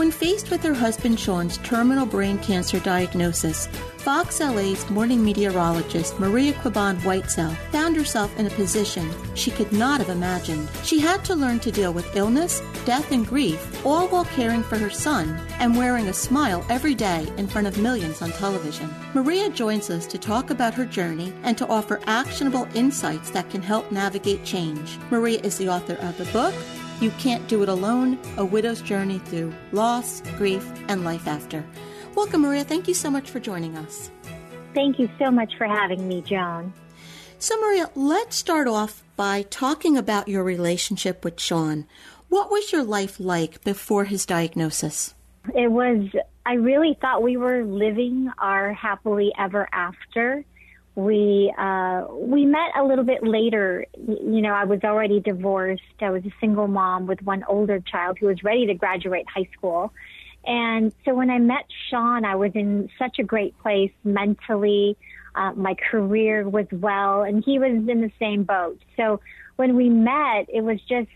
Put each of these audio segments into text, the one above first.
When faced with her husband Sean's terminal brain cancer diagnosis, Fox LA's morning meteorologist Maria Quiban Whitesell found herself in a position she could not have imagined. She had to learn to deal with illness, death, and grief, all while caring for her son and wearing a smile every day in front of millions on television. Maria joins us to talk about her journey and to offer actionable insights that can help navigate change. Maria is the author of the book, you Can't Do It Alone A Widow's Journey Through Loss, Grief, and Life After. Welcome, Maria. Thank you so much for joining us. Thank you so much for having me, Joan. So, Maria, let's start off by talking about your relationship with Sean. What was your life like before his diagnosis? It was, I really thought we were living our happily ever after we uh, we met a little bit later. You know, I was already divorced. I was a single mom with one older child who was ready to graduate high school. And so when I met Sean, I was in such a great place mentally. Uh, my career was well, and he was in the same boat. So when we met, it was just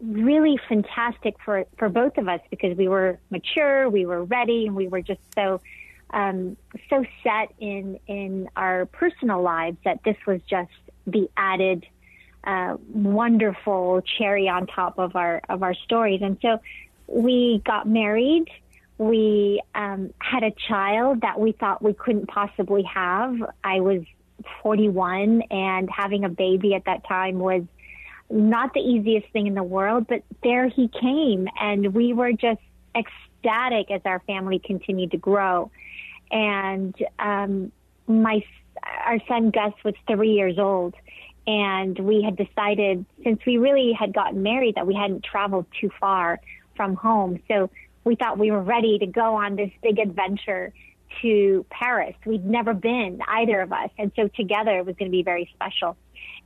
really fantastic for for both of us because we were mature, we were ready, and we were just so um, so set in in our personal lives that this was just the added uh, wonderful cherry on top of our of our stories. And so we got married. We um, had a child that we thought we couldn't possibly have. I was 41, and having a baby at that time was not the easiest thing in the world. But there he came, and we were just ecstatic as our family continued to grow and um, my our son Gus was three years old, and we had decided since we really had gotten married that we hadn't traveled too far from home, so we thought we were ready to go on this big adventure to Paris. We'd never been either of us, and so together it was going to be very special.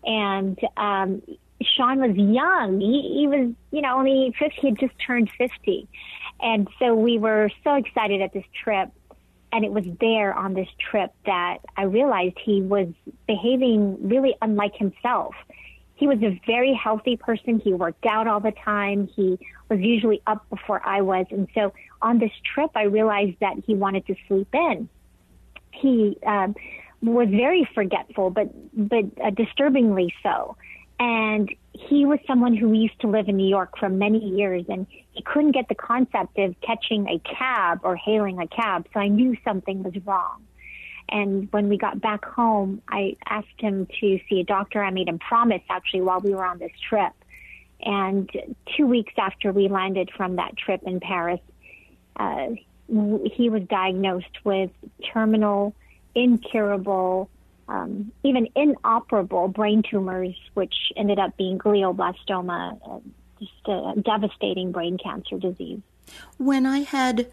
And um, Sean was young; he, he was, you know, only fifty. He had just turned fifty, and so we were so excited at this trip and it was there on this trip that I realized he was behaving really unlike himself. He was a very healthy person. He worked out all the time. He was usually up before I was. And so on this trip, I realized that he wanted to sleep in. He um, was very forgetful, but, but uh, disturbingly so. And he was someone who used to live in New York for many years and he couldn't get the concept of catching a cab or hailing a cab. So I knew something was wrong. And when we got back home, I asked him to see a doctor. I made him promise actually while we were on this trip. And two weeks after we landed from that trip in Paris, uh, he was diagnosed with terminal, incurable um, even inoperable brain tumors, which ended up being glioblastoma, uh, just a devastating brain cancer disease. When I had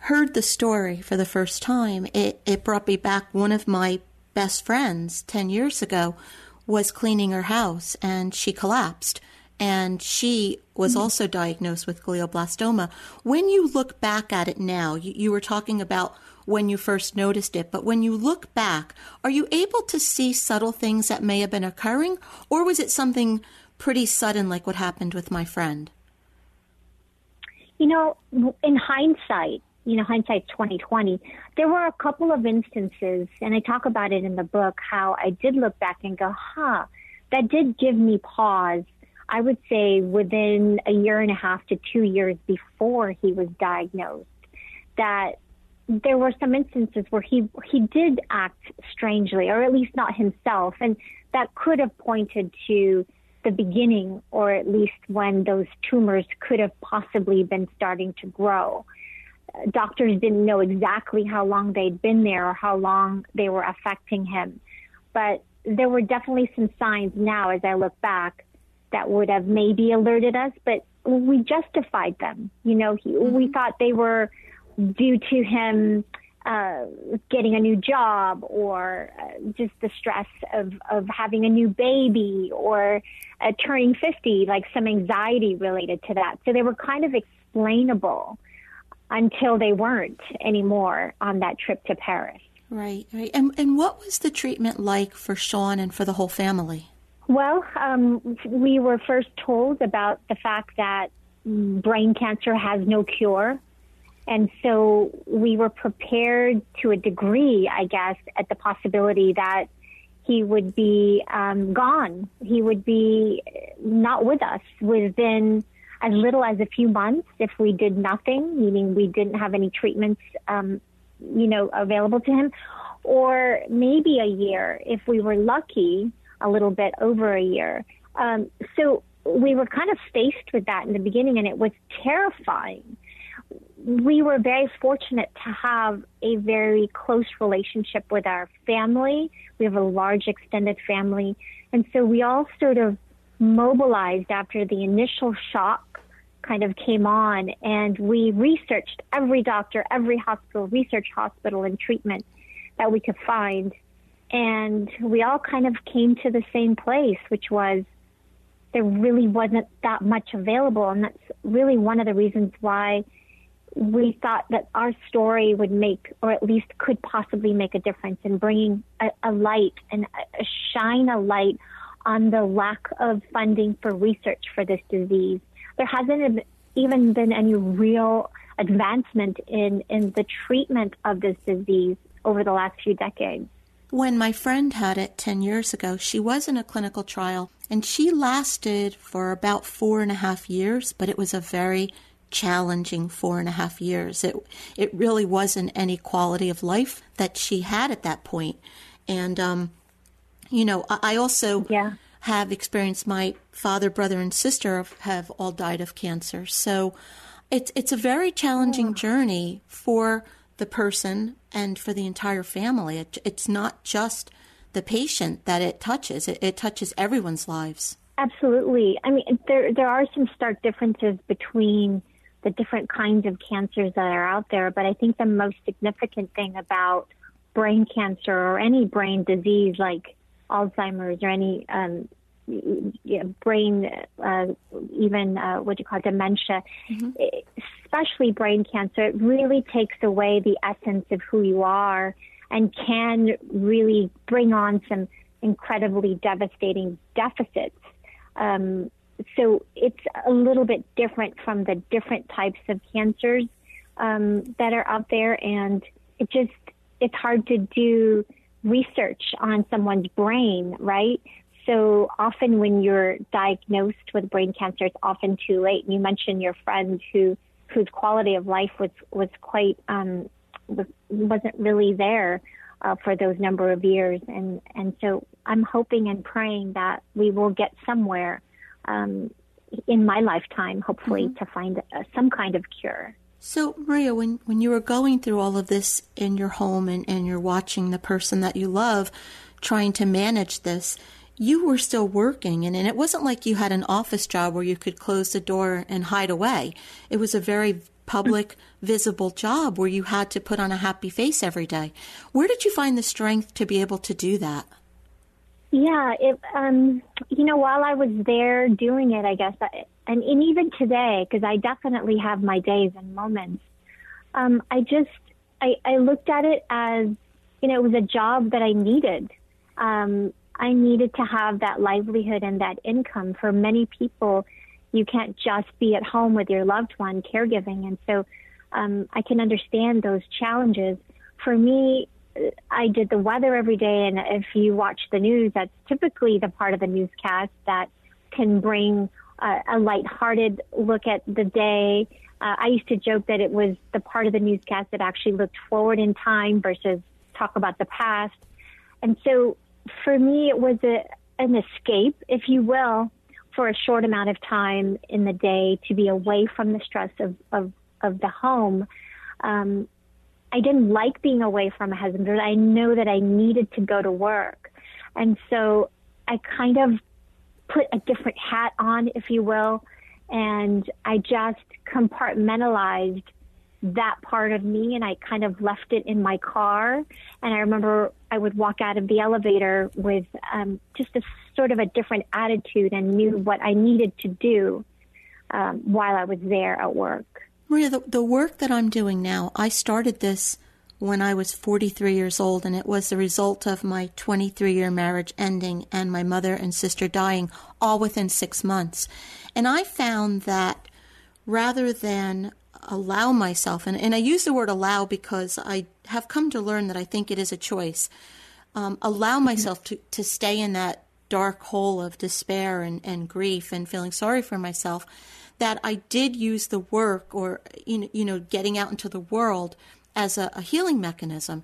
heard the story for the first time, it, it brought me back one of my best friends 10 years ago was cleaning her house and she collapsed and she was mm-hmm. also diagnosed with glioblastoma. When you look back at it now, you, you, were talking about when you first noticed it, but when you look back, are you able to see subtle things that may have been occurring, or was it something pretty sudden like what happened with my friend? You know, in hindsight, you know, hindsight 2020, there were a couple of instances, and I talk about it in the book, how I did look back and go, huh, that did give me pause. I would say within a year and a half to two years before he was diagnosed, that there were some instances where he he did act strangely, or at least not himself, and that could have pointed to the beginning, or at least when those tumors could have possibly been starting to grow. Doctors didn't know exactly how long they'd been there or how long they were affecting him, but there were definitely some signs now, as I look back, that would have maybe alerted us, but we justified them. You know, he, mm-hmm. we thought they were due to him uh, getting a new job or uh, just the stress of, of having a new baby or uh, turning 50, like some anxiety related to that. So they were kind of explainable until they weren't anymore on that trip to Paris. Right, right. And, and what was the treatment like for Sean and for the whole family? Well, um, we were first told about the fact that brain cancer has no cure. And so we were prepared to a degree, I guess, at the possibility that he would be um, gone. He would be not with us within as little as a few months if we did nothing, meaning we didn't have any treatments, um, you know, available to him, or maybe a year if we were lucky, a little bit over a year. Um, so we were kind of faced with that in the beginning, and it was terrifying we were very fortunate to have a very close relationship with our family. We have a large extended family. And so we all sort of mobilized after the initial shock kind of came on and we researched every doctor, every hospital, research hospital and treatment that we could find. And we all kind of came to the same place, which was there really wasn't that much available. And that's really one of the reasons why we thought that our story would make, or at least could possibly make a difference in bringing a, a light and a, shine a light on the lack of funding for research for this disease. There hasn't even been any real advancement in, in the treatment of this disease over the last few decades. When my friend had it 10 years ago, she was in a clinical trial and she lasted for about four and a half years, but it was a very challenging four and a half years. It it really wasn't any quality of life that she had at that point. And um, you know, I also yeah. have experienced my father, brother, and sister have, have all died of cancer. So it's it's a very challenging oh. journey for the person and for the entire family. It, it's not just the patient that it touches; it, it touches everyone's lives. Absolutely. I mean, there there are some stark differences between the different kinds of cancers that are out there. But I think the most significant thing about brain cancer or any brain disease like Alzheimer's or any um, brain, uh, even uh, what you call it, dementia, mm-hmm. especially brain cancer, it really takes away the essence of who you are and can really bring on some incredibly devastating deficits. Um, so it's a little bit different from the different types of cancers um, that are out there, and it just it's hard to do research on someone's brain, right? So often when you're diagnosed with brain cancer, it's often too late. You mentioned your friend who whose quality of life was was quite um, was, wasn't really there uh, for those number of years, and and so I'm hoping and praying that we will get somewhere um, in my lifetime, hopefully, mm-hmm. to find uh, some kind of cure. So, Maria, when, when you were going through all of this in your home and, and you're watching the person that you love trying to manage this, you were still working, and, and it wasn't like you had an office job where you could close the door and hide away. It was a very public, visible job where you had to put on a happy face every day. Where did you find the strength to be able to do that? Yeah, it, um, you know, while I was there doing it, I guess, and, and even today, because I definitely have my days and moments, um, I just, I, I looked at it as, you know, it was a job that I needed. Um, I needed to have that livelihood and that income. For many people, you can't just be at home with your loved one caregiving. And so um, I can understand those challenges. For me, I did the weather every day, and if you watch the news, that's typically the part of the newscast that can bring uh, a lighthearted look at the day. Uh, I used to joke that it was the part of the newscast that actually looked forward in time versus talk about the past. And so for me, it was a, an escape, if you will, for a short amount of time in the day to be away from the stress of, of, of the home. Um, I didn't like being away from my husband, but I know that I needed to go to work. And so I kind of put a different hat on, if you will, and I just compartmentalized that part of me and I kind of left it in my car. And I remember I would walk out of the elevator with um, just a sort of a different attitude and knew what I needed to do um, while I was there at work. Maria, the, the work that I'm doing now, I started this when I was 43 years old, and it was the result of my 23 year marriage ending and my mother and sister dying all within six months. And I found that rather than allow myself, and, and I use the word allow because I have come to learn that I think it is a choice, um, allow myself to, to stay in that dark hole of despair and, and grief and feeling sorry for myself, that I did use the work or, you know, getting out into the world as a, a healing mechanism.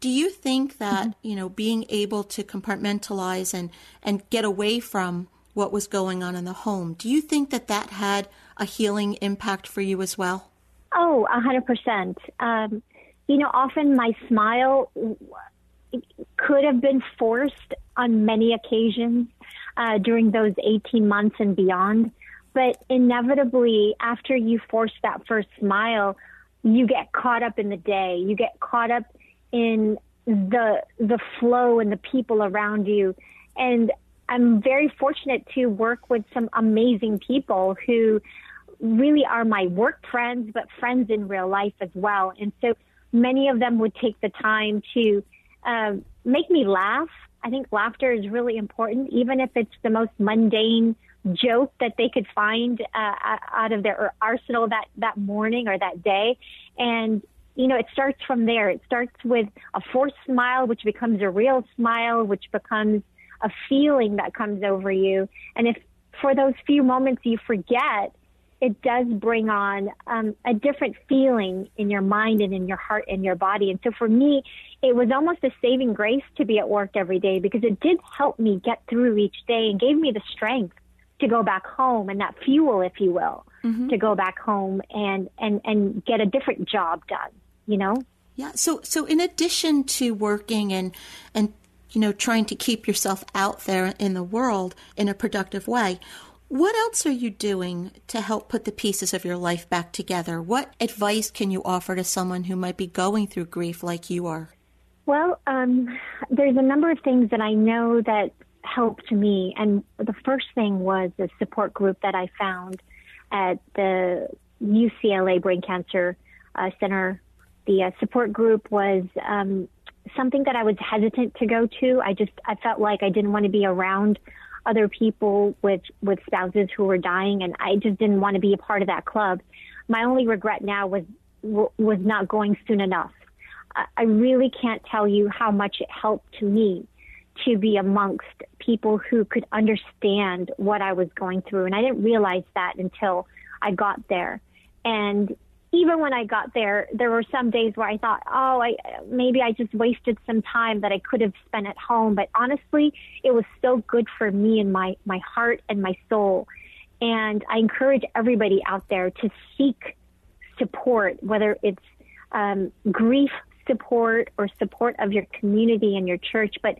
Do you think that, mm-hmm. you know, being able to compartmentalize and, and get away from what was going on in the home, do you think that that had a healing impact for you as well? Oh, a hundred percent. Um, you know, often my smile could have been forced on many occasions uh, during those 18 months and beyond. But inevitably, after you force that first smile, you get caught up in the day. You get caught up in the the flow and the people around you. And I'm very fortunate to work with some amazing people who really are my work friends, but friends in real life as well. And so many of them would take the time to uh, make me laugh. I think laughter is really important, even if it's the most mundane joke that they could find uh, out of their arsenal that that morning or that day. And you know, it starts from there. It starts with a forced smile, which becomes a real smile, which becomes a feeling that comes over you. And if for those few moments you forget, it does bring on um, a different feeling in your mind and in your heart and your body. And so for me, it was almost a saving grace to be at work every day because it did help me get through each day and gave me the strength to go back home and that fuel, if you will, mm-hmm. to go back home and, and, and get a different job done, you know? Yeah. So, so in addition to working and, and, you know, trying to keep yourself out there in the world in a productive way, what else are you doing to help put the pieces of your life back together? What advice can you offer to someone who might be going through grief like you are? Well, um, there's a number of things that I know that helped me. And the first thing was a support group that I found at the UCLA Brain Cancer uh, Center. The uh, support group was um, something that I was hesitant to go to. I just I felt like I didn't want to be around other people with with spouses who were dying, and I just didn't want to be a part of that club. My only regret now was was not going soon enough. I really can't tell you how much it helped to me to be amongst people who could understand what I was going through. And I didn't realize that until I got there. And even when I got there, there were some days where I thought, oh, I, maybe I just wasted some time that I could have spent at home. But honestly, it was so good for me and my, my heart and my soul. And I encourage everybody out there to seek support, whether it's um, grief support or support of your community and your church, but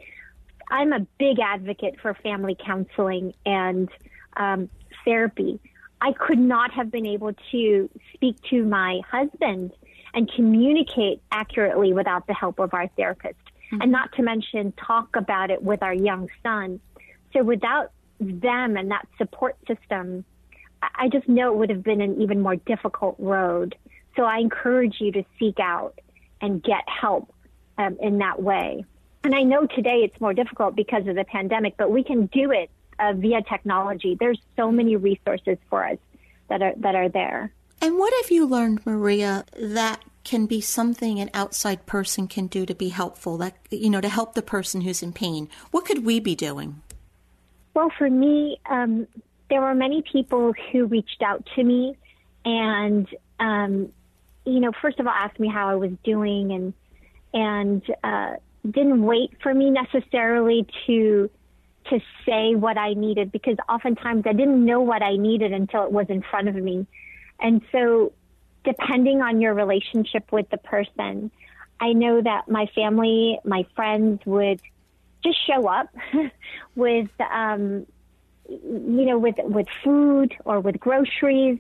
I'm a big advocate for family counseling and um, therapy. I could not have been able to speak to my husband and communicate accurately without the help of our therapist, mm-hmm. and not to mention talk about it with our young son. So without them and that support system, I just know it would have been an even more difficult road. So I encourage you to seek out and get help um, in that way. And I know today it's more difficult because of the pandemic, but we can do it uh, via technology. There's so many resources for us that are that are there. And what have you learned, Maria, that can be something an outside person can do to be helpful? That you know, to help the person who's in pain. What could we be doing? Well, for me, um, there were many people who reached out to me and, um, you know, first of all, asked me how I was doing and, and, uh, didn't wait for me necessarily to, to say what I needed because oftentimes I didn't know what I needed until it was in front of me. And so depending on your relationship with the person, I know that my family, my friends would just show up with, um, you know, with with food or with groceries,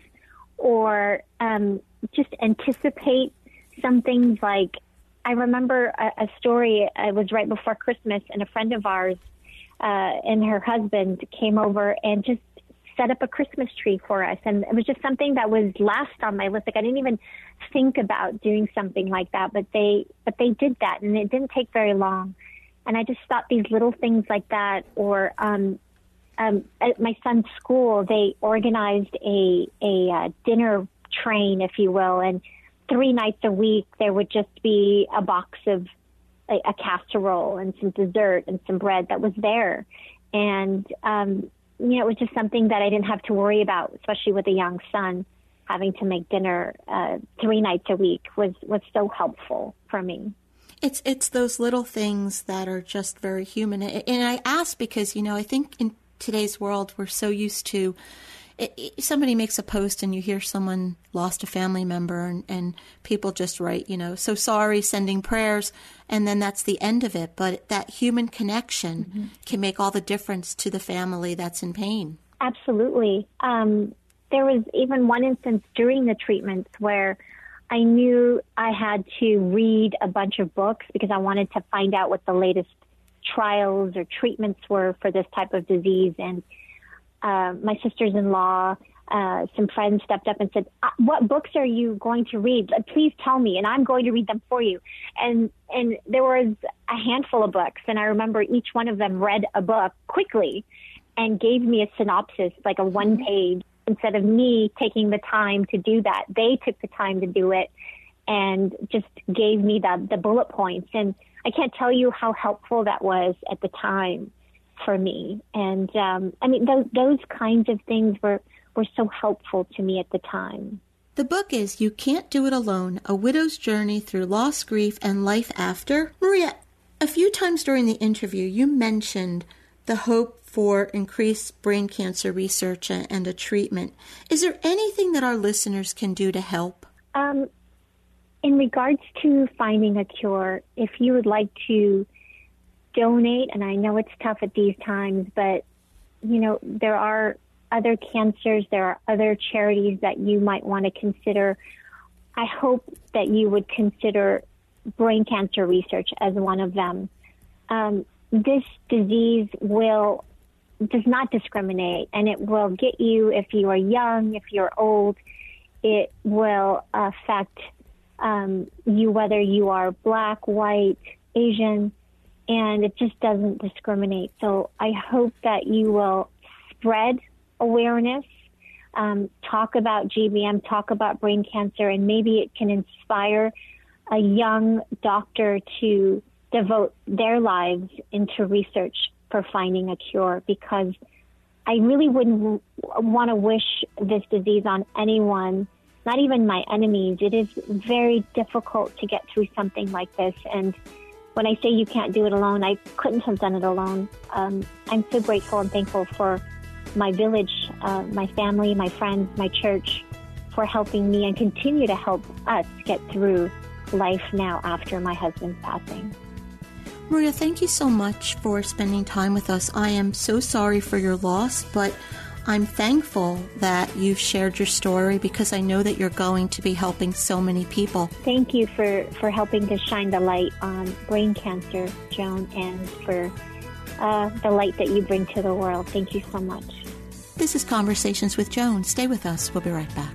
or um, just anticipate some things like. I remember a, a story. It was right before Christmas, and a friend of ours uh, and her husband came over and just set up a Christmas tree for us. And it was just something that was last on my list. Like I didn't even think about doing something like that, but they, but they did that and it didn't take very long. And I just thought these little things like that or, um, um, at my son's school, they organized a a uh, dinner train, if you will, and three nights a week there would just be a box of a, a casserole and some dessert and some bread that was there, and um, you know it was just something that I didn't have to worry about, especially with a young son. Having to make dinner uh, three nights a week was was so helpful for me. It's it's those little things that are just very human, and I ask because you know I think in today's world, we're so used to it, it, somebody makes a post and you hear someone lost a family member and, and, people just write, you know, so sorry, sending prayers, and then that's the end of it. But that human connection mm-hmm. can make all the difference to the family that's in pain. Absolutely. Um, there was even one instance during the treatments where I knew I had to read a bunch of books because I wanted to find out what the latest trials or treatments were for this type of disease. And uh, my sisters-in-law, uh, some friends stepped up and said, uh, "What books are you going to read? Please tell me, and I'm going to read them for you." And and there was a handful of books, and I remember each one of them read a book quickly, and gave me a synopsis, like a one page. Instead of me taking the time to do that, they took the time to do it, and just gave me the the bullet points and I can't tell you how helpful that was at the time for me. And um, I mean, those those kinds of things were were so helpful to me at the time. The book is You Can't Do It Alone A Widow's Journey Through Loss, Grief, and Life After. Maria, a few times during the interview, you mentioned the hope for increased brain cancer research and a treatment. Is there anything that our listeners can do to help? Um, in regards to finding a cure, if you would like to donate, and I know it's tough at these times, but you know, there are other cancers, there are other charities that you might want to consider. I hope that you would consider brain cancer research as one of them. Um, this disease will does not discriminate, and it will get you if you are young, if you're old. It will affect um, you whether you are black, white, Asian, and it just doesn't discriminate. So I hope that you will spread awareness, um, talk about GBM, talk about brain cancer, and maybe it can inspire a young doctor to devote their lives into research for finding a cure because I really wouldn't want to wish this disease on anyone not even my enemies. It is very difficult to get through something like this. And when I say you can't do it alone, I couldn't have done it alone. Um, I'm so grateful and thankful for my village, uh, my family, my friends, my church for helping me and continue to help us get through life now after my husband's passing. Maria, thank you so much for spending time with us. I am so sorry for your loss, but I'm thankful that you've shared your story because I know that you're going to be helping so many people. Thank you for, for helping to shine the light on brain cancer, Joan, and for uh, the light that you bring to the world. Thank you so much. This is Conversations with Joan. Stay with us. We'll be right back.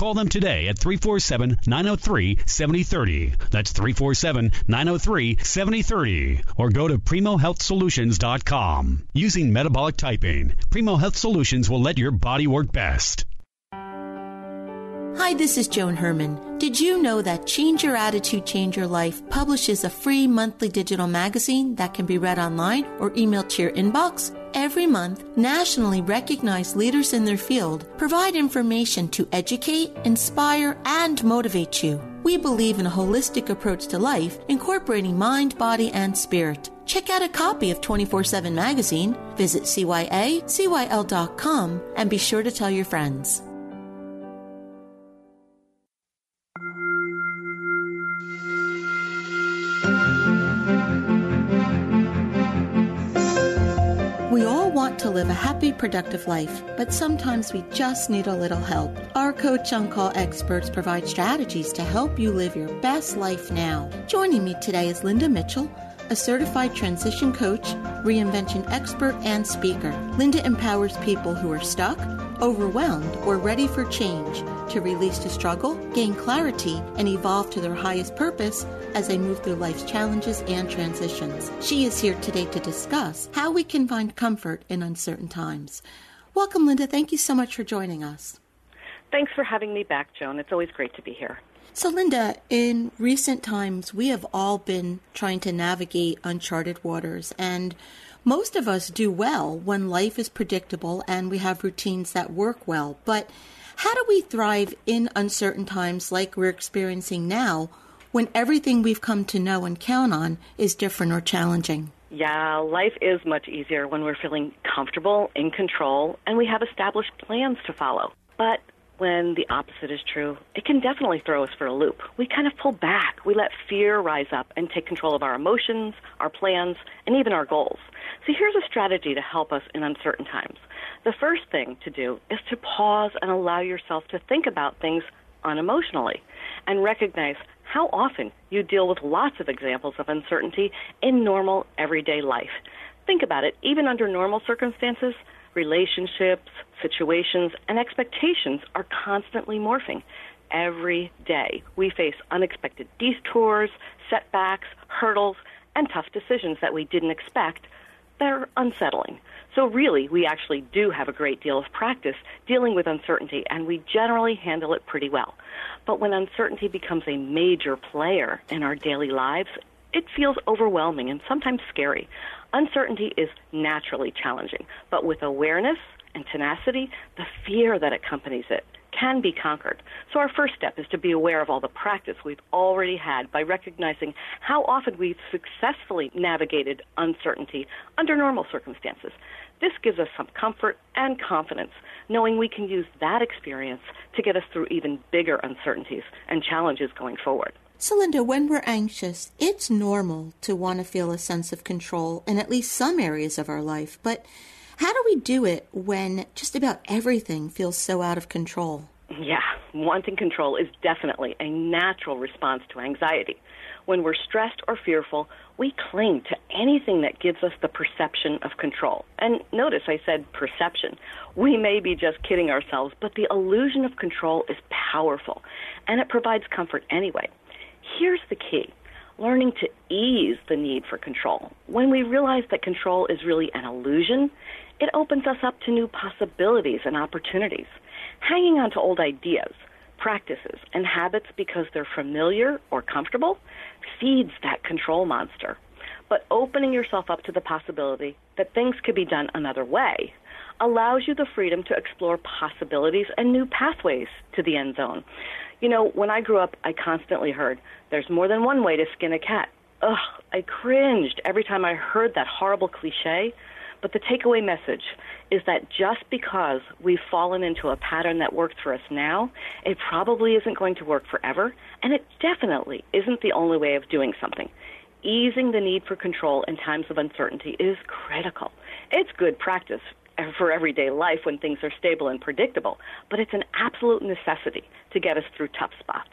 Call them today at 347 903 7030. That's 347 903 7030. Or go to PrimoHealthSolutions.com. Using metabolic typing, Primo Health Solutions will let your body work best. Hi, this is Joan Herman. Did you know that Change Your Attitude, Change Your Life publishes a free monthly digital magazine that can be read online or emailed to your inbox? Every month, nationally recognized leaders in their field provide information to educate, inspire, and motivate you. We believe in a holistic approach to life, incorporating mind, body, and spirit. Check out a copy of 24 7 magazine, visit CYACYL.com, and be sure to tell your friends. We all want to live a happy, productive life, but sometimes we just need a little help. Our Coach on Call experts provide strategies to help you live your best life now. Joining me today is Linda Mitchell, a certified transition coach, reinvention expert, and speaker. Linda empowers people who are stuck, overwhelmed, or ready for change to release the struggle, gain clarity, and evolve to their highest purpose as they move through life's challenges and transitions. She is here today to discuss how we can find comfort in uncertain times. Welcome, Linda. Thank you so much for joining us. Thanks for having me back, Joan. It's always great to be here. So, Linda, in recent times, we have all been trying to navigate uncharted waters, and most of us do well when life is predictable and we have routines that work well. But how do we thrive in uncertain times like we're experiencing now when everything we've come to know and count on is different or challenging? Yeah, life is much easier when we're feeling comfortable, in control, and we have established plans to follow. But when the opposite is true, it can definitely throw us for a loop. We kind of pull back. We let fear rise up and take control of our emotions, our plans, and even our goals. So here's a strategy to help us in uncertain times. The first thing to do is to pause and allow yourself to think about things unemotionally and recognize how often you deal with lots of examples of uncertainty in normal everyday life. Think about it, even under normal circumstances, relationships, situations, and expectations are constantly morphing. Every day, we face unexpected detours, setbacks, hurdles, and tough decisions that we didn't expect. They're unsettling. So, really, we actually do have a great deal of practice dealing with uncertainty, and we generally handle it pretty well. But when uncertainty becomes a major player in our daily lives, it feels overwhelming and sometimes scary. Uncertainty is naturally challenging, but with awareness and tenacity, the fear that accompanies it can be conquered. So, our first step is to be aware of all the practice we've already had by recognizing how often we've successfully navigated uncertainty under normal circumstances. This gives us some comfort and confidence, knowing we can use that experience to get us through even bigger uncertainties and challenges going forward. So, Linda, when we're anxious, it's normal to want to feel a sense of control in at least some areas of our life. But how do we do it when just about everything feels so out of control? Yeah, wanting control is definitely a natural response to anxiety. When we're stressed or fearful, we cling to anything that gives us the perception of control. And notice I said perception. We may be just kidding ourselves, but the illusion of control is powerful, and it provides comfort anyway. Here's the key learning to ease the need for control. When we realize that control is really an illusion, it opens us up to new possibilities and opportunities. Hanging on to old ideas, practices, and habits because they're familiar or comfortable feeds that control monster. But opening yourself up to the possibility that things could be done another way allows you the freedom to explore possibilities and new pathways to the end zone. You know, when I grew up, I constantly heard, there's more than one way to skin a cat. Ugh, I cringed every time I heard that horrible cliche. But the takeaway message is that just because we've fallen into a pattern that works for us now, it probably isn't going to work forever, and it definitely isn't the only way of doing something. Easing the need for control in times of uncertainty is critical. It's good practice for everyday life when things are stable and predictable, but it's an absolute necessity to get us through tough spots.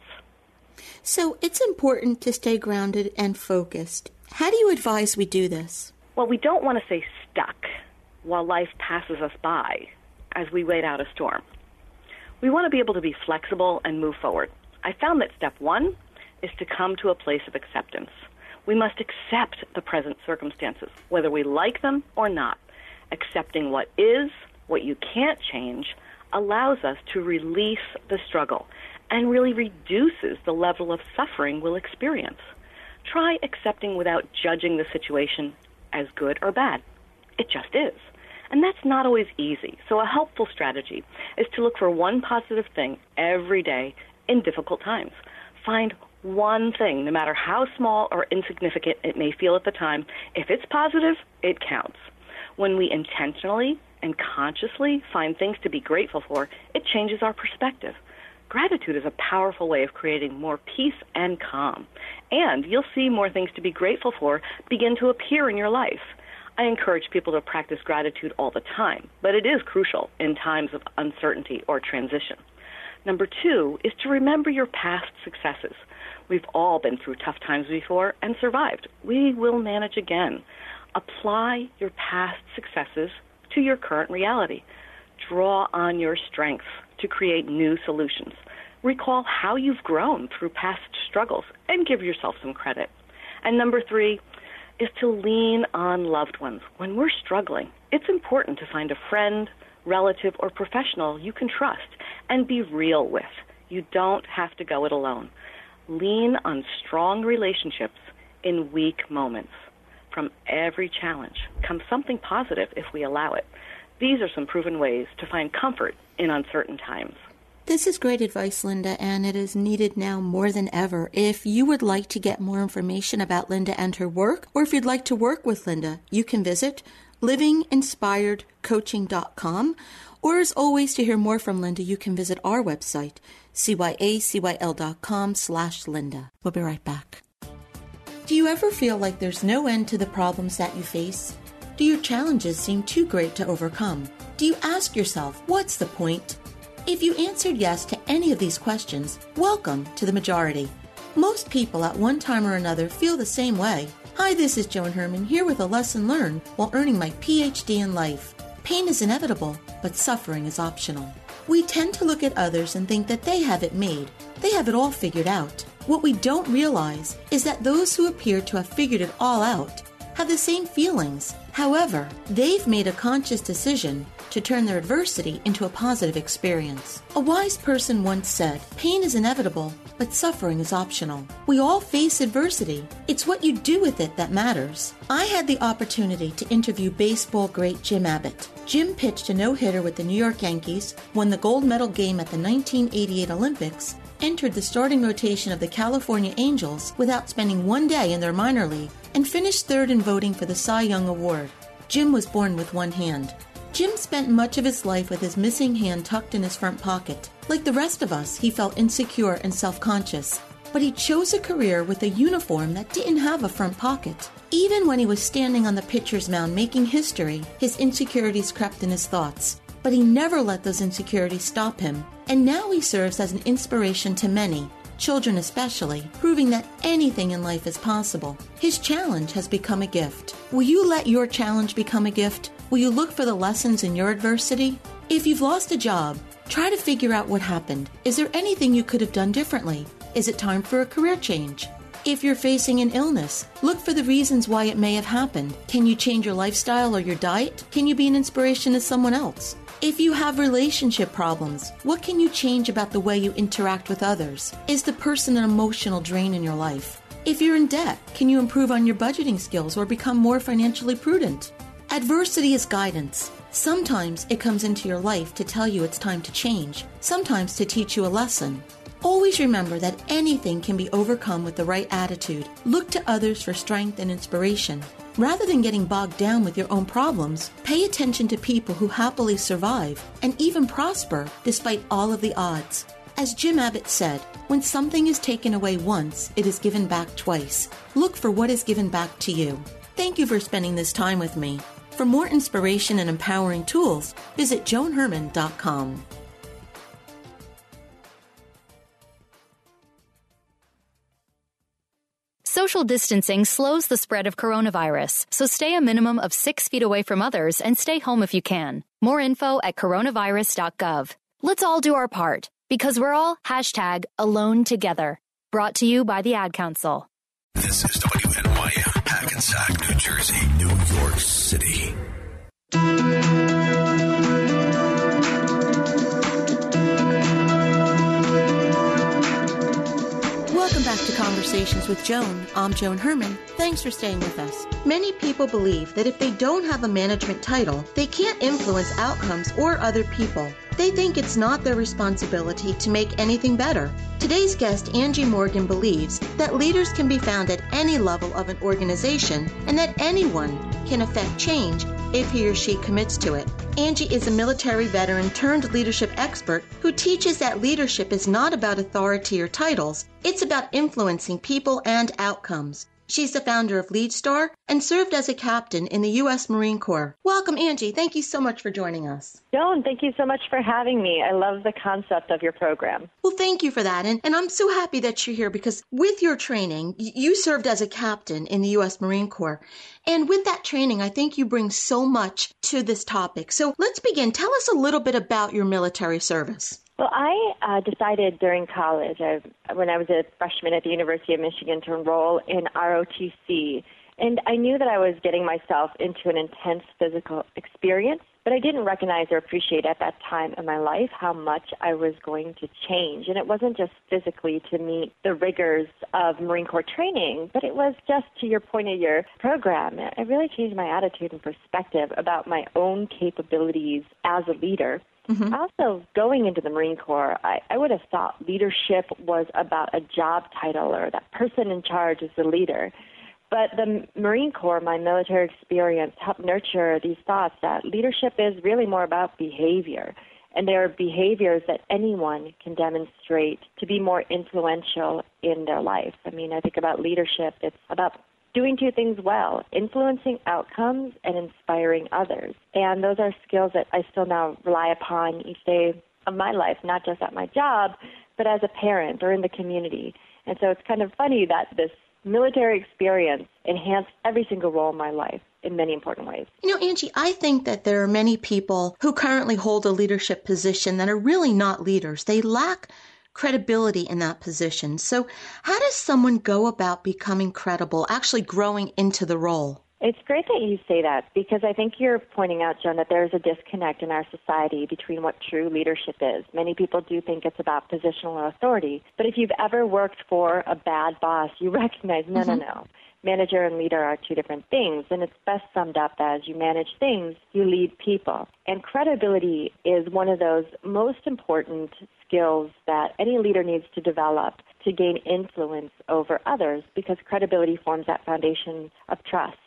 So it's important to stay grounded and focused. How do you advise we do this? Well, we don't want to stay stuck while life passes us by as we wait out a storm. We want to be able to be flexible and move forward. I found that step one is to come to a place of acceptance. We must accept the present circumstances, whether we like them or not. Accepting what is, what you can't change, allows us to release the struggle and really reduces the level of suffering we'll experience. Try accepting without judging the situation as good or bad. It just is. And that's not always easy. So, a helpful strategy is to look for one positive thing every day in difficult times. Find one thing, no matter how small or insignificant it may feel at the time. If it's positive, it counts. When we intentionally and consciously find things to be grateful for, it changes our perspective. Gratitude is a powerful way of creating more peace and calm. And you'll see more things to be grateful for begin to appear in your life. I encourage people to practice gratitude all the time, but it is crucial in times of uncertainty or transition. Number two is to remember your past successes. We've all been through tough times before and survived. We will manage again. Apply your past successes to your current reality. Draw on your strengths to create new solutions. Recall how you've grown through past struggles and give yourself some credit. And number three is to lean on loved ones. When we're struggling, it's important to find a friend, relative, or professional you can trust and be real with. You don't have to go it alone. Lean on strong relationships in weak moments. From every challenge comes something positive if we allow it. These are some proven ways to find comfort in uncertain times. This is great advice, Linda, and it is needed now more than ever. If you would like to get more information about Linda and her work, or if you'd like to work with Linda, you can visit livinginspiredcoaching.com. Or as always, to hear more from Linda, you can visit our website, cyacyl.com slash Linda. We'll be right back. Do you ever feel like there's no end to the problems that you face? Do your challenges seem too great to overcome? Do you ask yourself, what's the point? If you answered yes to any of these questions, welcome to the majority. Most people at one time or another feel the same way. Hi, this is Joan Herman here with a lesson learned while earning my PhD in life. Pain is inevitable, but suffering is optional. We tend to look at others and think that they have it made. They have it all figured out. What we don't realize is that those who appear to have figured it all out have the same feelings. However, they've made a conscious decision to turn their adversity into a positive experience. A wise person once said, Pain is inevitable, but suffering is optional. We all face adversity. It's what you do with it that matters. I had the opportunity to interview baseball great Jim Abbott. Jim pitched a no hitter with the New York Yankees, won the gold medal game at the 1988 Olympics, entered the starting rotation of the California Angels without spending one day in their minor league, and finished third in voting for the Cy Young Award. Jim was born with one hand. Jim spent much of his life with his missing hand tucked in his front pocket. Like the rest of us, he felt insecure and self conscious. But he chose a career with a uniform that didn't have a front pocket. Even when he was standing on the pitcher's mound making history, his insecurities crept in his thoughts. But he never let those insecurities stop him. And now he serves as an inspiration to many, children especially, proving that anything in life is possible. His challenge has become a gift. Will you let your challenge become a gift? Will you look for the lessons in your adversity? If you've lost a job, try to figure out what happened. Is there anything you could have done differently? Is it time for a career change? If you're facing an illness, look for the reasons why it may have happened. Can you change your lifestyle or your diet? Can you be an inspiration to someone else? If you have relationship problems, what can you change about the way you interact with others? Is the person an emotional drain in your life? If you're in debt, can you improve on your budgeting skills or become more financially prudent? Adversity is guidance. Sometimes it comes into your life to tell you it's time to change, sometimes to teach you a lesson. Always remember that anything can be overcome with the right attitude. Look to others for strength and inspiration. Rather than getting bogged down with your own problems, pay attention to people who happily survive and even prosper despite all of the odds. As Jim Abbott said, when something is taken away once, it is given back twice. Look for what is given back to you. Thank you for spending this time with me. For more inspiration and empowering tools, visit joanherman.com. Social distancing slows the spread of coronavirus, so stay a minimum of six feet away from others and stay home if you can. More info at coronavirus.gov. Let's all do our part because we're all hashtag alone together. Brought to you by the Ad Council. This is WNYM, Hackensack, New Jersey, New York City. Conversations with Joan. I'm Joan Herman. Thanks for staying with us. Many people believe that if they don't have a management title, they can't influence outcomes or other people. They think it's not their responsibility to make anything better. Today's guest, Angie Morgan, believes that leaders can be found at any level of an organization and that anyone can affect change if he or she commits to it. Angie is a military veteran turned leadership expert who teaches that leadership is not about authority or titles, it's about influencing people and outcomes. She's the founder of LeadStar and served as a captain in the U.S. Marine Corps. Welcome, Angie. Thank you so much for joining us. Joan, thank you so much for having me. I love the concept of your program. Well, thank you for that. And, and I'm so happy that you're here because with your training, you served as a captain in the U.S. Marine Corps. And with that training, I think you bring so much to this topic. So let's begin. Tell us a little bit about your military service. Well, I uh, decided during college, I, when I was a freshman at the University of Michigan, to enroll in ROTC. And I knew that I was getting myself into an intense physical experience, but I didn't recognize or appreciate at that time in my life how much I was going to change. And it wasn't just physically to meet the rigors of Marine Corps training, but it was just to your point of your program. It really changed my attitude and perspective about my own capabilities as a leader Mm-hmm. Also, going into the Marine Corps, I, I would have thought leadership was about a job title or that person in charge is the leader. But the Marine Corps, my military experience, helped nurture these thoughts that leadership is really more about behavior. And there are behaviors that anyone can demonstrate to be more influential in their life. I mean, I think about leadership, it's about doing two things well influencing outcomes and inspiring others. And those are skills that I still now rely upon each day of my life, not just at my job, but as a parent or in the community. And so it's kind of funny that this military experience enhanced every single role in my life in many important ways. You know, Angie, I think that there are many people who currently hold a leadership position that are really not leaders. They lack credibility in that position. So, how does someone go about becoming credible, actually growing into the role? It's great that you say that because I think you're pointing out, Joan, that there's a disconnect in our society between what true leadership is. Many people do think it's about positional authority, but if you've ever worked for a bad boss, you recognize no, mm-hmm. no, no manager and leader are two different things, and it's best summed up as you manage things, you lead people. And credibility is one of those most important skills that any leader needs to develop to gain influence over others because credibility forms that foundation of trust.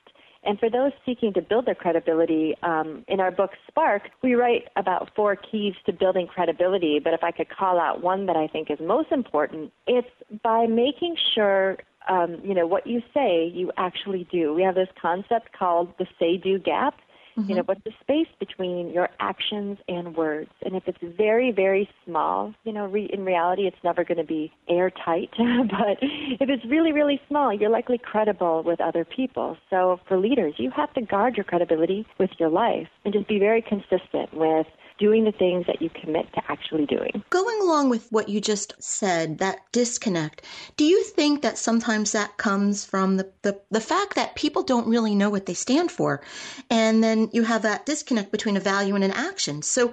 And for those seeking to build their credibility, um, in our book Spark, we write about four keys to building credibility. But if I could call out one that I think is most important, it's by making sure um, you know, what you say, you actually do. We have this concept called the say do gap. Mm-hmm. You know, what's the space between your actions and words? And if it's very, very small, you know, re- in reality, it's never going to be airtight. but if it's really, really small, you're likely credible with other people. So for leaders, you have to guard your credibility with your life and just be very consistent with doing the things that you commit to actually doing. Going along with what you just said, that disconnect, do you think that sometimes that comes from the, the, the fact that people don't really know what they stand for? And then you have that disconnect between a value and an action. So,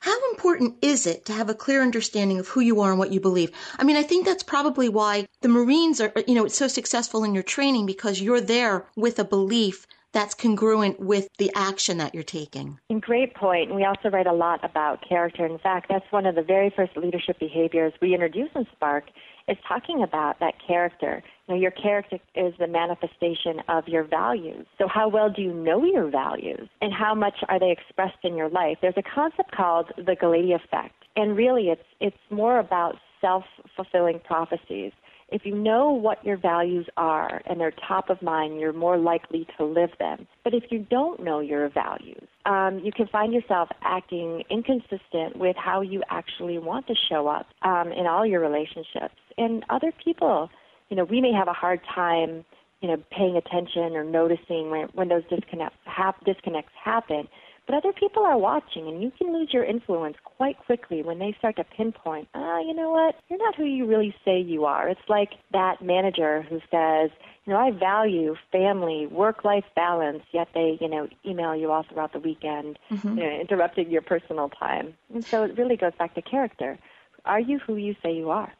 how important is it to have a clear understanding of who you are and what you believe? I mean, I think that's probably why the Marines are, you know, it's so successful in your training because you're there with a belief that's congruent with the action that you're taking. In great point. We also write a lot about character. In fact, that's one of the very first leadership behaviors we introduce in Spark is talking about that character. You know, your character is the manifestation of your values. So how well do you know your values and how much are they expressed in your life? There's a concept called the Galatea effect. And really it's it's more about self-fulfilling prophecies if you know what your values are and they're top of mind, you're more likely to live them. But if you don't know your values, um, you can find yourself acting inconsistent with how you actually want to show up um, in all your relationships. And other people you know, we may have a hard time, you know, paying attention or noticing when, when those disconnects, disconnects happen. But other people are watching, and you can lose your influence quite quickly when they start to pinpoint, ah, you know what, you're not who you really say you are. It's like that manager who says, you know, I value family, work-life balance, yet they, you know, email you all throughout the weekend, mm-hmm. you know, interrupting your personal time. And so it really goes back to character. Are you who you say you are?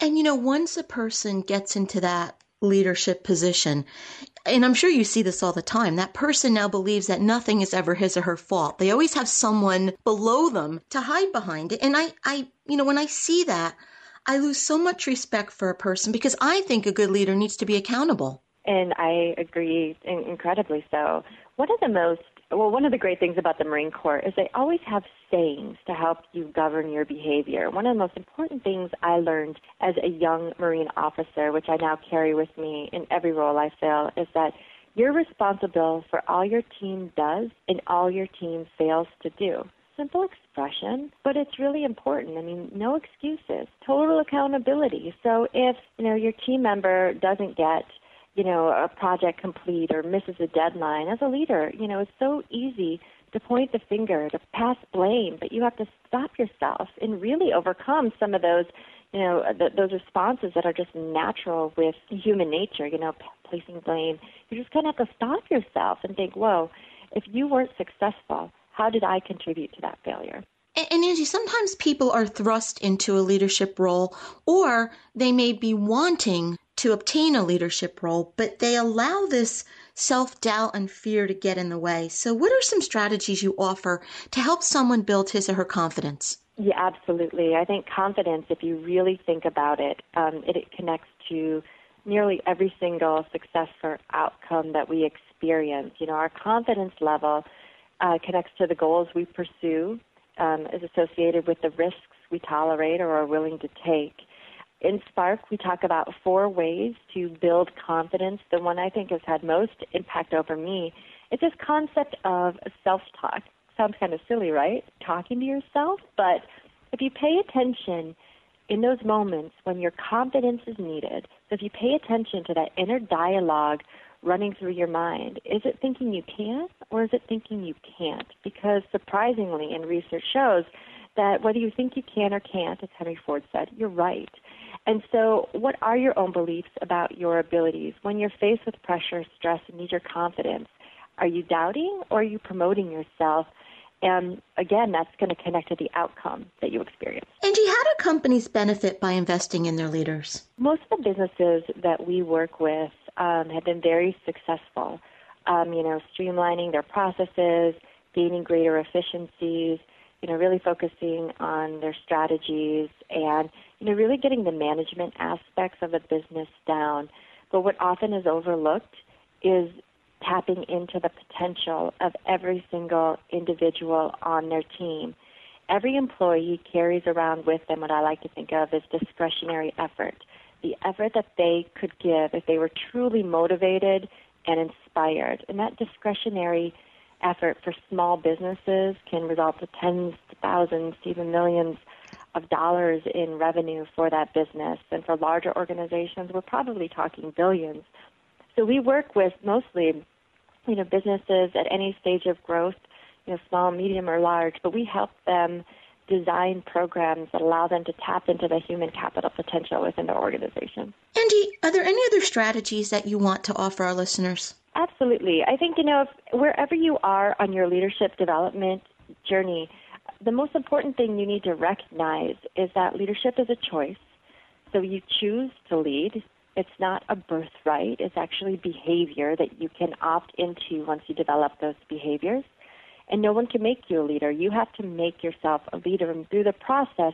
And you know, once a person gets into that leadership position, and I'm sure you see this all the time, that person now believes that nothing is ever his or her fault. They always have someone below them to hide behind it. And I, I, you know, when I see that, I lose so much respect for a person because I think a good leader needs to be accountable. And I agree incredibly so. One of the most well, one of the great things about the Marine Corps is they always have sayings to help you govern your behavior. One of the most important things I learned as a young Marine officer, which I now carry with me in every role I fill, is that you're responsible for all your team does and all your team fails to do. Simple expression, but it's really important. I mean, no excuses, total accountability. So if, you know, your team member doesn't get you know, a project complete or misses a deadline. As a leader, you know, it's so easy to point the finger, to pass blame, but you have to stop yourself and really overcome some of those, you know, uh, th- those responses that are just natural with human nature, you know, p- placing blame. You just kind of have to stop yourself and think, whoa, if you weren't successful, how did I contribute to that failure? And Angie, sometimes people are thrust into a leadership role or they may be wanting to obtain a leadership role, but they allow this self doubt and fear to get in the way. So, what are some strategies you offer to help someone build his or her confidence? Yeah, absolutely. I think confidence, if you really think about it, um, it, it connects to nearly every single success or outcome that we experience. You know, our confidence level uh, connects to the goals we pursue, um, is associated with the risks we tolerate or are willing to take. In Spark, we talk about four ways to build confidence. The one I think has had most impact over me is this concept of self-talk. Sounds kind of silly, right? Talking to yourself, but if you pay attention in those moments when your confidence is needed, so if you pay attention to that inner dialogue running through your mind, is it thinking you can or is it thinking you can't? Because surprisingly, and research shows that whether you think you can or can't, as Henry Ford said, you're right. And so, what are your own beliefs about your abilities? When you're faced with pressure, stress, and need your confidence, are you doubting or are you promoting yourself? And again, that's going to connect to the outcome that you experience. Angie, how do companies benefit by investing in their leaders? Most of the businesses that we work with um, have been very successful. Um, you know, streamlining their processes, gaining greater efficiencies, you know, really focusing on their strategies and, you know, really getting the management aspects of a business down. But what often is overlooked is tapping into the potential of every single individual on their team. Every employee carries around with them what I like to think of as discretionary effort, the effort that they could give if they were truly motivated and inspired. And that discretionary effort for small businesses can result to tens to thousands, even millions of dollars in revenue for that business. And for larger organizations, we're probably talking billions. So we work with mostly, you know, businesses at any stage of growth, you know, small, medium, or large, but we help them design programs that allow them to tap into the human capital potential within their organization. Angie, are there any other strategies that you want to offer our listeners? Absolutely. I think, you know, if, wherever you are on your leadership development journey, the most important thing you need to recognize is that leadership is a choice. So you choose to lead. It's not a birthright, it's actually behavior that you can opt into once you develop those behaviors. And no one can make you a leader. You have to make yourself a leader. And through the process,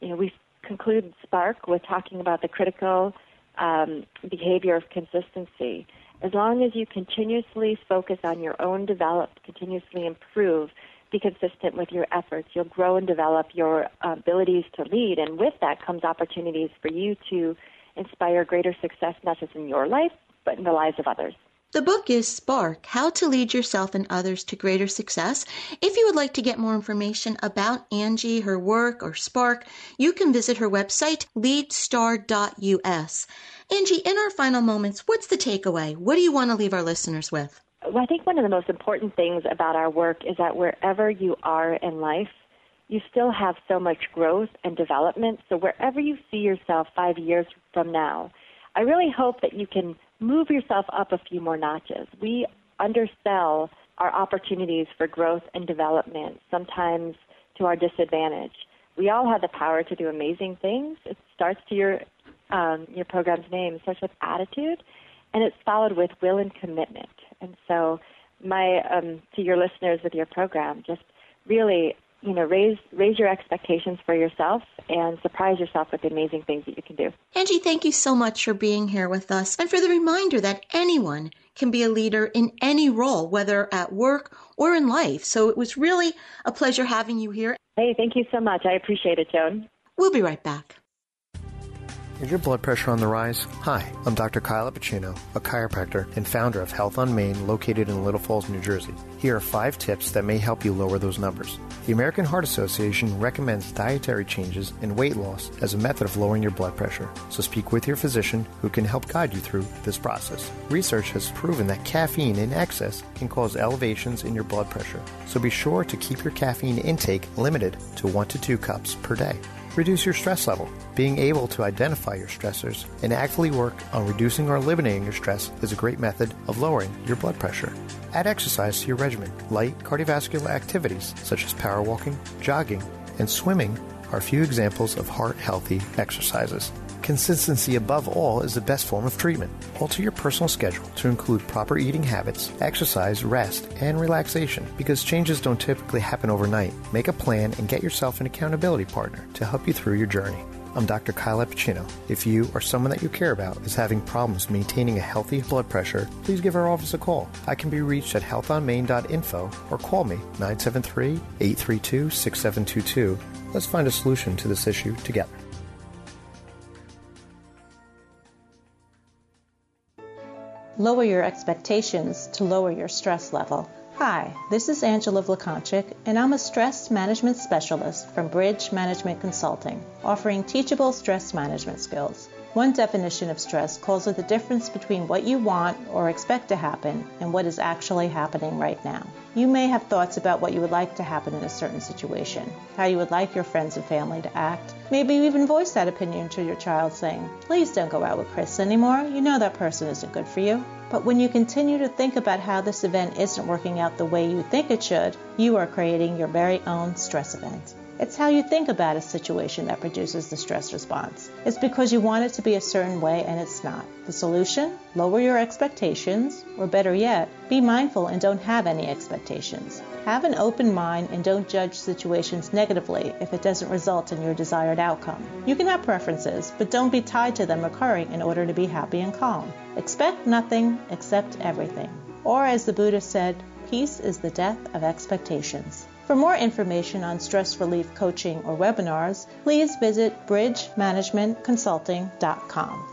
you know, we conclude Spark with talking about the critical um, behavior of consistency as long as you continuously focus on your own develop, continuously improve, be consistent with your efforts, you'll grow and develop your abilities to lead. And with that comes opportunities for you to inspire greater success, not just in your life, but in the lives of others. The book is Spark How to Lead Yourself and Others to Greater Success. If you would like to get more information about Angie, her work, or Spark, you can visit her website, leadstar.us. Angie, in our final moments, what's the takeaway? What do you want to leave our listeners with? Well, I think one of the most important things about our work is that wherever you are in life, you still have so much growth and development. So wherever you see yourself five years from now, I really hope that you can move yourself up a few more notches. We undersell our opportunities for growth and development, sometimes to our disadvantage. We all have the power to do amazing things. It starts to your um, your program's name. It starts with attitude, and it's followed with will and commitment. And so, my um, to your listeners with your program, just really you know, raise raise your expectations for yourself and surprise yourself with the amazing things that you can do. Angie, thank you so much for being here with us and for the reminder that anyone can be a leader in any role, whether at work or in life. So it was really a pleasure having you here. Hey, thank you so much. I appreciate it, Joan. We'll be right back. Is your blood pressure on the rise? Hi, I'm Dr. Kyle Pacino, a chiropractor and founder of Health on Main located in Little Falls, New Jersey. Here are five tips that may help you lower those numbers. The American Heart Association recommends dietary changes and weight loss as a method of lowering your blood pressure, so speak with your physician who can help guide you through this process. Research has proven that caffeine in excess can cause elevations in your blood pressure, so be sure to keep your caffeine intake limited to 1 to 2 cups per day. Reduce your stress level. Being able to identify your stressors and actively work on reducing or eliminating your stress is a great method of lowering your blood pressure. Add exercise to your regimen. Light cardiovascular activities such as power walking, jogging, and swimming are a few examples of heart healthy exercises. Consistency above all is the best form of treatment. Alter your personal schedule to include proper eating habits, exercise, rest, and relaxation because changes don't typically happen overnight. Make a plan and get yourself an accountability partner to help you through your journey. I'm Dr. Kyle Epicino. If you or someone that you care about is having problems maintaining a healthy blood pressure, please give our office a call. I can be reached at healthonmain.info or call me 973 832 6722. Let's find a solution to this issue together. Lower your expectations to lower your stress level. Hi, this is Angela Vlakonchik, and I'm a stress management specialist from Bridge Management Consulting, offering teachable stress management skills. One definition of stress calls it the difference between what you want or expect to happen and what is actually happening right now. You may have thoughts about what you would like to happen in a certain situation, how you would like your friends and family to act. Maybe you even voice that opinion to your child saying, Please don't go out with Chris anymore. You know that person isn't good for you. But when you continue to think about how this event isn't working out the way you think it should, you are creating your very own stress event. It's how you think about a situation that produces the stress response. It's because you want it to be a certain way and it's not. The solution? Lower your expectations, or better yet, be mindful and don't have any expectations. Have an open mind and don't judge situations negatively if it doesn't result in your desired outcome. You can have preferences, but don't be tied to them occurring in order to be happy and calm. Expect nothing, accept everything. Or as the Buddha said, peace is the death of expectations. For more information on stress relief coaching or webinars, please visit bridgemanagementconsulting.com.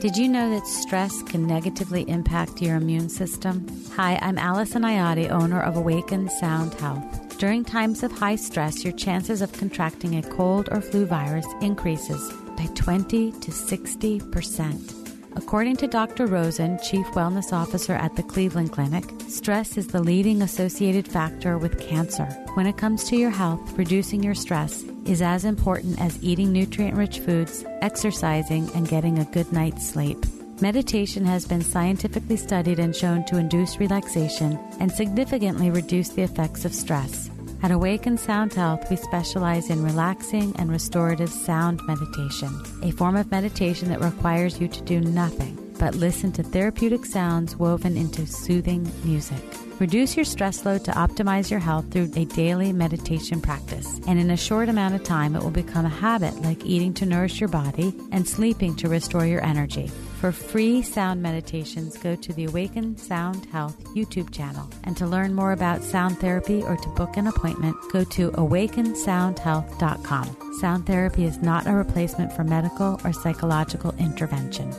Did you know that stress can negatively impact your immune system? Hi, I'm Allison Iotti, owner of Awaken Sound Health. During times of high stress, your chances of contracting a cold or flu virus increases by 20 to 60 percent. According to Dr. Roizen, Chief Wellness Officer at the Cleveland Clinic, stress is the leading associated factor with cancer. When it comes to your health, reducing your stress is as important as eating nutrient rich foods, exercising, and getting a good night's sleep. Meditation has been scientifically studied and shown to induce relaxation and significantly reduce the effects of stress. At Awaken Sound Health, we specialize in relaxing and restorative sound meditation, a form of meditation that requires you to do nothing but listen to therapeutic sounds woven into soothing music. Reduce your stress load to optimize your health through a daily meditation practice. And in a short amount of time, it will become a habit like eating to nourish your body and sleeping to restore your energy. For free sound meditations, go to the Awaken Sound Health YouTube channel. And to learn more about sound therapy or to book an appointment, go to awakensoundhealth.com. Sound therapy is not a replacement for medical or psychological intervention.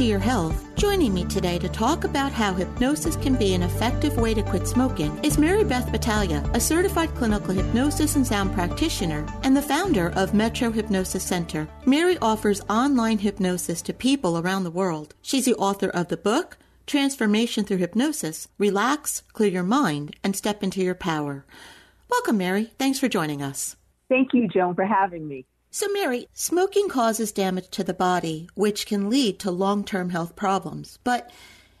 To Your Health. Joining me today to talk about how hypnosis can be an effective way to quit smoking is Mary Beth Battaglia, a certified clinical hypnosis and sound practitioner and the founder of Metro Hypnosis Center. Mary offers online hypnosis to people around the world. She's the author of the book, Transformation Through Hypnosis Relax, Clear Your Mind, and Step into Your Power. Welcome, Mary. Thanks for joining us. Thank you, Joan, for having me. So, Mary, smoking causes damage to the body, which can lead to long term health problems. But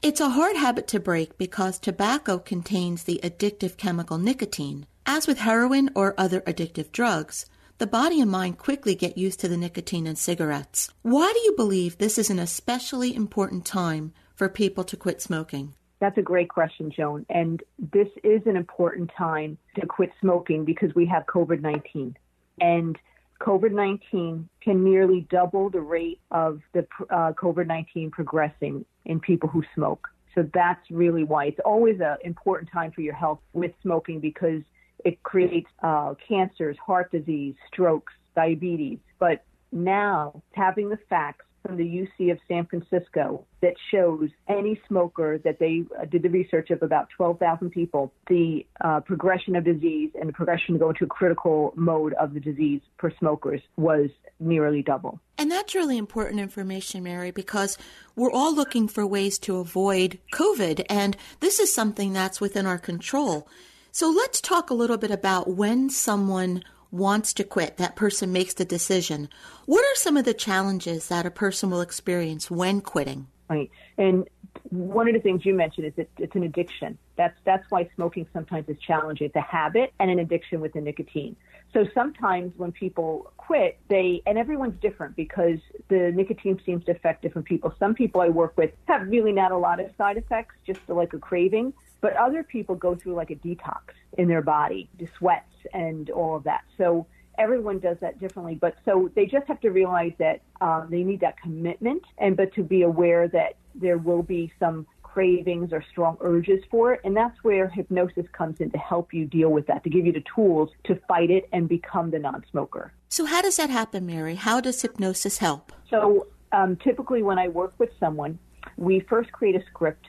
it's a hard habit to break because tobacco contains the addictive chemical nicotine. As with heroin or other addictive drugs, the body and mind quickly get used to the nicotine in cigarettes. Why do you believe this is an especially important time for people to quit smoking? That's a great question, Joan. And this is an important time to quit smoking because we have COVID 19. And COVID 19 can nearly double the rate of the uh, COVID 19 progressing in people who smoke. So that's really why it's always an important time for your health with smoking because it creates uh, cancers, heart disease, strokes, diabetes. But now, having the facts from the UC of San Francisco that shows any smoker that they uh, did the research of about 12,000 people, the uh, progression of disease and the progression to go into a critical mode of the disease for smokers was nearly double. And that's really important information, Mary, because we're all looking for ways to avoid COVID, and this is something that's within our control. So let's talk a little bit about when someone wants to quit, that person makes the decision. What are some of the challenges that a person will experience when quitting? Right. And one of the things you mentioned is that it's an addiction. That's that's why smoking sometimes is challenging. It's a habit and an addiction with the nicotine. So sometimes when people quit, they and everyone's different because the nicotine seems to affect different people. Some people I work with have really not a lot of side effects, just like a craving. But other people go through like a detox in their body, the sweats and all of that. So everyone does that differently. But so they just have to realize that um, they need that commitment, and but to be aware that there will be some cravings or strong urges for it. And that's where hypnosis comes in to help you deal with that, to give you the tools to fight it and become the non smoker. So, how does that happen, Mary? How does hypnosis help? So, um, typically, when I work with someone, we first create a script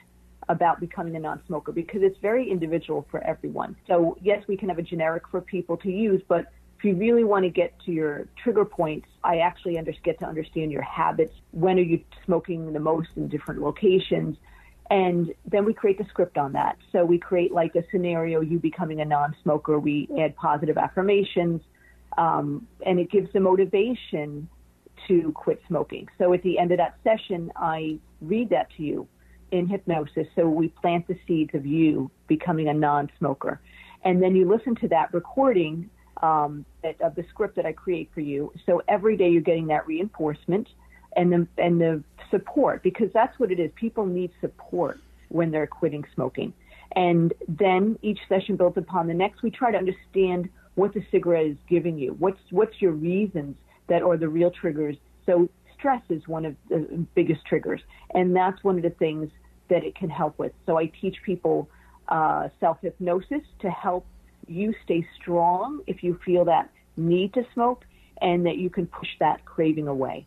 about becoming a non-smoker because it's very individual for everyone. So yes, we can have a generic for people to use, but if you really want to get to your trigger points, I actually under, get to understand your habits. When are you smoking the most in different locations? And then we create the script on that. So we create like a scenario, you becoming a non-smoker. We add positive affirmations, um, and it gives the motivation to quit smoking. So at the end of that session, I read that to you in hypnosis. So we plant the seeds of you becoming a non-smoker, and then you listen to that recording um, of the script that I create for you. So every day you're getting that reinforcement and the and the support because that's what it is. People need support when they're quitting smoking, and then each session builds upon the next. We try to understand what the cigarette is giving you. What's what's your reasons that are the real triggers. So stress is one of the biggest triggers, and that's one of the things that it can help with. So I teach people uh, self hypnosis to help you stay strong if you feel that need to smoke and that you can push that craving away.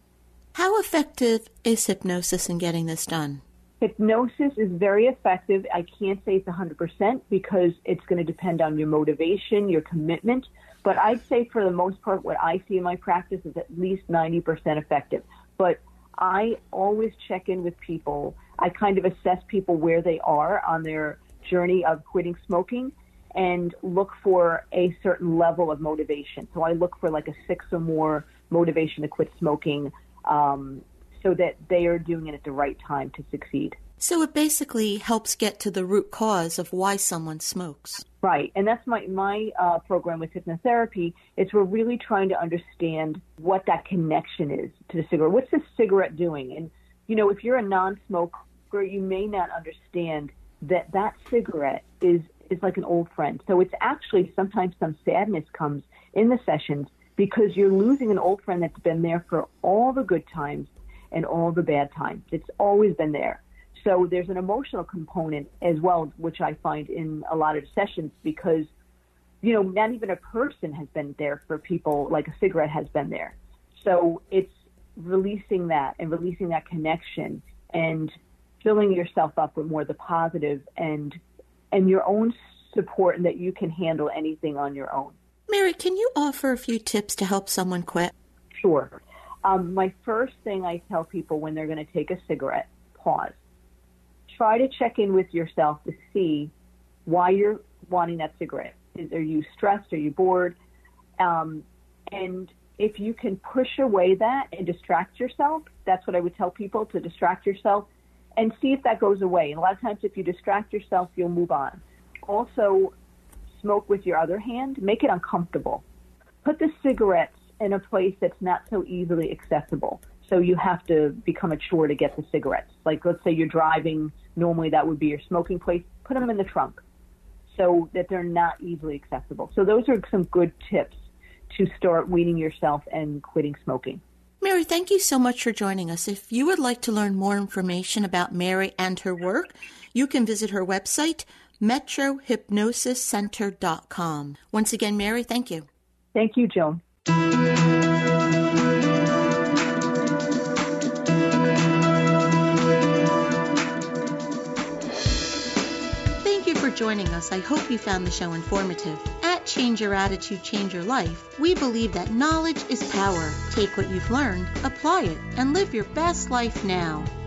How effective is hypnosis in getting this done? Hypnosis is very effective. I can't say it's 100% because it's going to depend on your motivation, your commitment. But I'd say for the most part, what I see in my practice is at least 90% effective. But I always check in with people. I kind of assess people where they are on their journey of quitting smoking and look for a certain level of motivation. So I look for like a six or more motivation to quit smoking um, so that they are doing it at the right time to succeed. So it basically helps get to the root cause of why someone smokes. Right, and that's my my uh, program with hypnotherapy. Is we're really trying to understand what that connection is to the cigarette. What's the cigarette doing? And you know, if you're a non-smoker, you may not understand that that cigarette is is like an old friend. So it's actually sometimes some sadness comes in the sessions because you're losing an old friend that's been there for all the good times and all the bad times. It's always been there. So there's an emotional component as well, which I find in a lot of sessions because, you know, not even a person has been there for people like a cigarette has been there. So it's releasing that and releasing that connection and filling yourself up with more of the positive and and your own support and that you can handle anything on your own. Mary, can you offer a few tips to help someone quit? Sure. Um, my first thing I tell people when they're going to take a cigarette, pause. Try to check in with yourself to see why you're wanting that cigarette. Is, are you stressed? Are you bored? Um, and if you can push away that and distract yourself, that's what I would tell people to distract yourself and see if that goes away. And a lot of times, if you distract yourself, you'll move on. Also, smoke with your other hand, make it uncomfortable. Put the cigarettes in a place that's not so easily accessible. So you have to become a chore to get the cigarettes. Like, let's say you're driving, normally that would be your smoking place. Put them in the trunk so that they're not easily accessible. So those are some good tips to start weaning yourself and quitting smoking. Mary, thank you so much for joining us. If you would like to learn more information about Mary and her work, you can visit her website, metrohypnosiscenter.com. Once again, Mary, thank you. Thank you, Joan. Thank you for joining us. I hope you found the show informative. Change Your Attitude, Change Your Life, we believe that knowledge is power. Take what you've learned, apply it, and live your best life now.